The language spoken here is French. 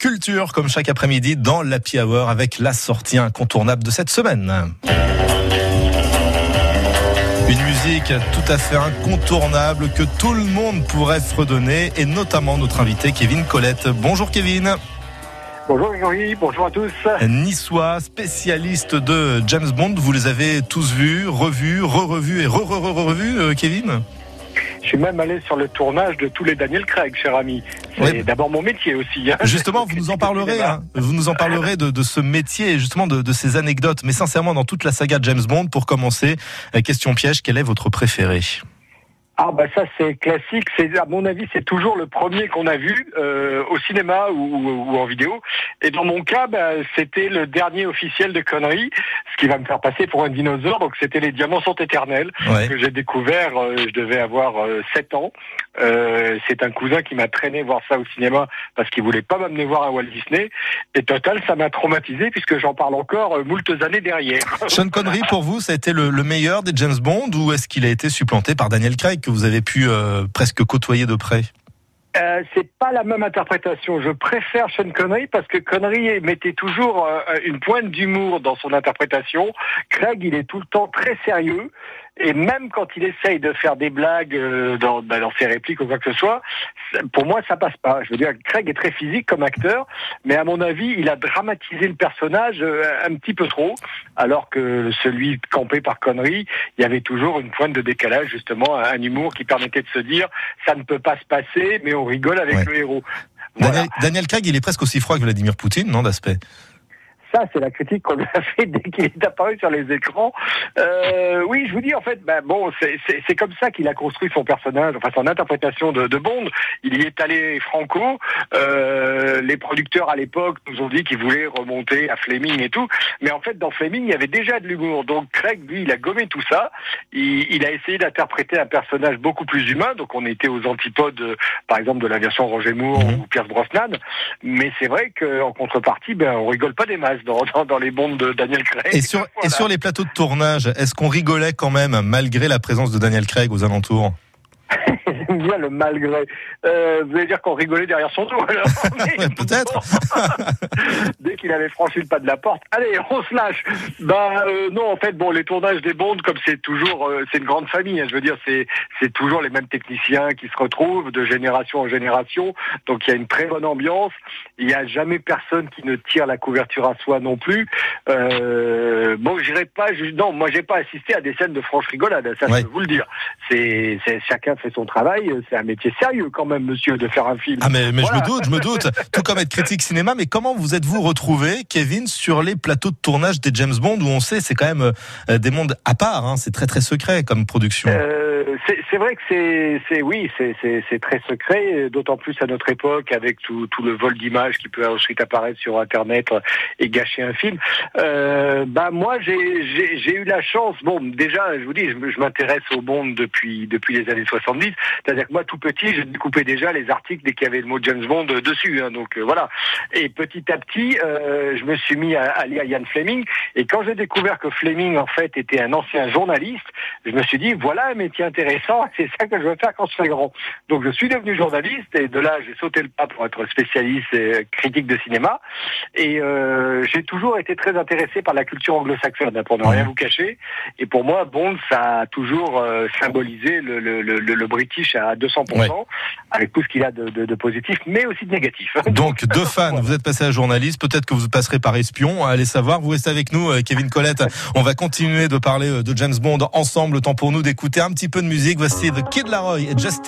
Culture, comme chaque après-midi, dans l'Happy Hour avec la sortie incontournable de cette semaine. Une musique tout à fait incontournable que tout le monde pourrait fredonner et notamment notre invité Kevin Colette. Bonjour Kevin. Bonjour Grégory, bonjour à tous. Niçois, spécialiste de James Bond, vous les avez tous vus, revus, re-revus et re-re-re-revus, euh, Kevin? Je suis même allé sur le tournage de tous les Daniel Craig, cher ami. C'est d'abord mon métier aussi. Hein. Justement, vous nous en parlerez. Hein. Vous nous en parlerez de, de ce métier et justement de, de, ces anecdotes. Mais sincèrement, dans toute la saga James Bond, pour commencer, euh, question piège, quel est votre préféré ah bah ça c'est classique, c'est à mon avis c'est toujours le premier qu'on a vu euh, au cinéma ou, ou, en vidéo. Et dans mon cas, bah, c'était le dernier officiel de conneries, ce qui va me faire passer pour un dinosaure. Donc c'était les Diamants sont éternels que j'ai découvert. Euh, je devais avoir euh, 7 ans. Euh, c'est un cousin qui m'a traîné voir ça au cinéma parce qu'il voulait pas m'amener voir à Walt Disney. Et total, ça m'a traumatisé puisque j'en parle encore euh, moultes années derrière. Sean Connery pour vous, ça a été le, le meilleur des James Bond ou est-ce qu'il a été supplanté par Daniel Craig que vous avez pu euh, presque côtoyer de près? Euh, c'est pas la même interprétation. Je préfère Sean Connery parce que Connery mettait toujours euh, une pointe d'humour dans son interprétation. Craig, il est tout le temps très sérieux. Et même quand il essaye de faire des blagues euh, dans, bah, dans, ses répliques ou quoi que ce soit, pour moi, ça passe pas. Je veux dire, Craig est très physique comme acteur, mais à mon avis, il a dramatisé le personnage euh, un petit peu trop, alors que celui campé par Connery, il y avait toujours une pointe de décalage, justement, un humour qui permettait de se dire, ça ne peut pas se passer, mais on rigole avec le héros. Daniel, Daniel Craig, il est presque aussi froid que Vladimir Poutine, non, d'aspect? Ça, c'est la critique qu'on a fait dès qu'il est apparu sur les écrans. Euh, oui, je vous dis, en fait, ben, bon, c'est comme ça qu'il a construit son personnage, enfin son interprétation de, de Bond. Il y est allé franco. Euh, les producteurs à l'époque nous ont dit qu'ils voulaient remonter à Fleming et tout. Mais en fait, dans Fleming, il y avait déjà de l'humour. Donc Craig, lui, il a gommé tout ça. Il, il a essayé d'interpréter un personnage beaucoup plus humain. Donc on était aux antipodes, euh, par exemple, de la version Roger Moore mmh. ou Pierce Brosnan. Mais c'est vrai qu'en contrepartie, ben, on rigole pas des masses dans, dans, dans les bondes de Daniel Craig. Et sur, voilà. et sur les plateaux de tournage, est-ce qu'on rigolait quand même malgré la présence de Daniel Craig aux alentours? J'aime bien le malgré. Euh, vous allez dire qu'on rigolait derrière son dos alors Peut-être. Dès qu'il avait franchi le pas de la porte, allez, on se lâche. Bah euh, non, en fait, bon, les tournages des bondes, comme c'est toujours, euh, c'est une grande famille. Hein, je veux dire, c'est c'est toujours les mêmes techniciens qui se retrouvent de génération en génération. Donc il y a une très bonne ambiance. Il n'y a jamais personne qui ne tire la couverture à soi non plus. Euh, bon, j'irai pas. Non, moi, j'ai pas assisté à des scènes de franche rigolade. Ça, ouais. je peux vous le dire. C'est chacun fait son travail. C'est un métier sérieux quand même, monsieur, de faire un film. Ah mais, mais voilà. je me doute, je me doute. Tout comme être critique cinéma. Mais comment vous êtes-vous retrouvé, Kevin, sur les plateaux de tournage des James Bond où on sait c'est quand même euh, des mondes à part. Hein, c'est très très secret comme production. Euh, c'est vrai que c'est oui c'est très secret, d'autant plus à notre époque avec tout, tout le vol d'images qui peut ensuite apparaître sur Internet et gâcher un film. Euh, bah moi j'ai eu la chance. Bon déjà je vous dis je, m'intéresse au Bond depuis depuis les années 70. C'est-à-dire que moi tout petit je découpais déjà les articles dès qu'il y avait le mot James Bond dessus. Hein, donc euh, voilà. Et petit à petit euh, je me suis mis à, à lire Ian Fleming. Et quand j'ai découvert que Fleming en fait était un ancien journaliste, je me suis dit voilà un métier intéressant, c'est ça que je veux faire quand je serai grand. Donc je suis devenu journaliste et de là j'ai sauté le pas pour être spécialiste et critique de cinéma. Et euh, j'ai toujours été très intéressé par la culture anglo-saxonne, hein, pour ne rien vous cacher. Et pour moi, Bond, ça a toujours euh, symbolisé le, le, le, le, British à 200%, ouais. avec tout ce qu'il a de, de, de, positif, mais aussi de négatif. Donc deux fans, vous êtes passé à journaliste, peut-être que vous passerez par espion, allez savoir. Vous restez avec nous, euh, Kevin Colette. On va continuer de parler de James Bond ensemble, temps pour nous d'écouter un petit peu de musique. Voici The Kid Laroi et Justin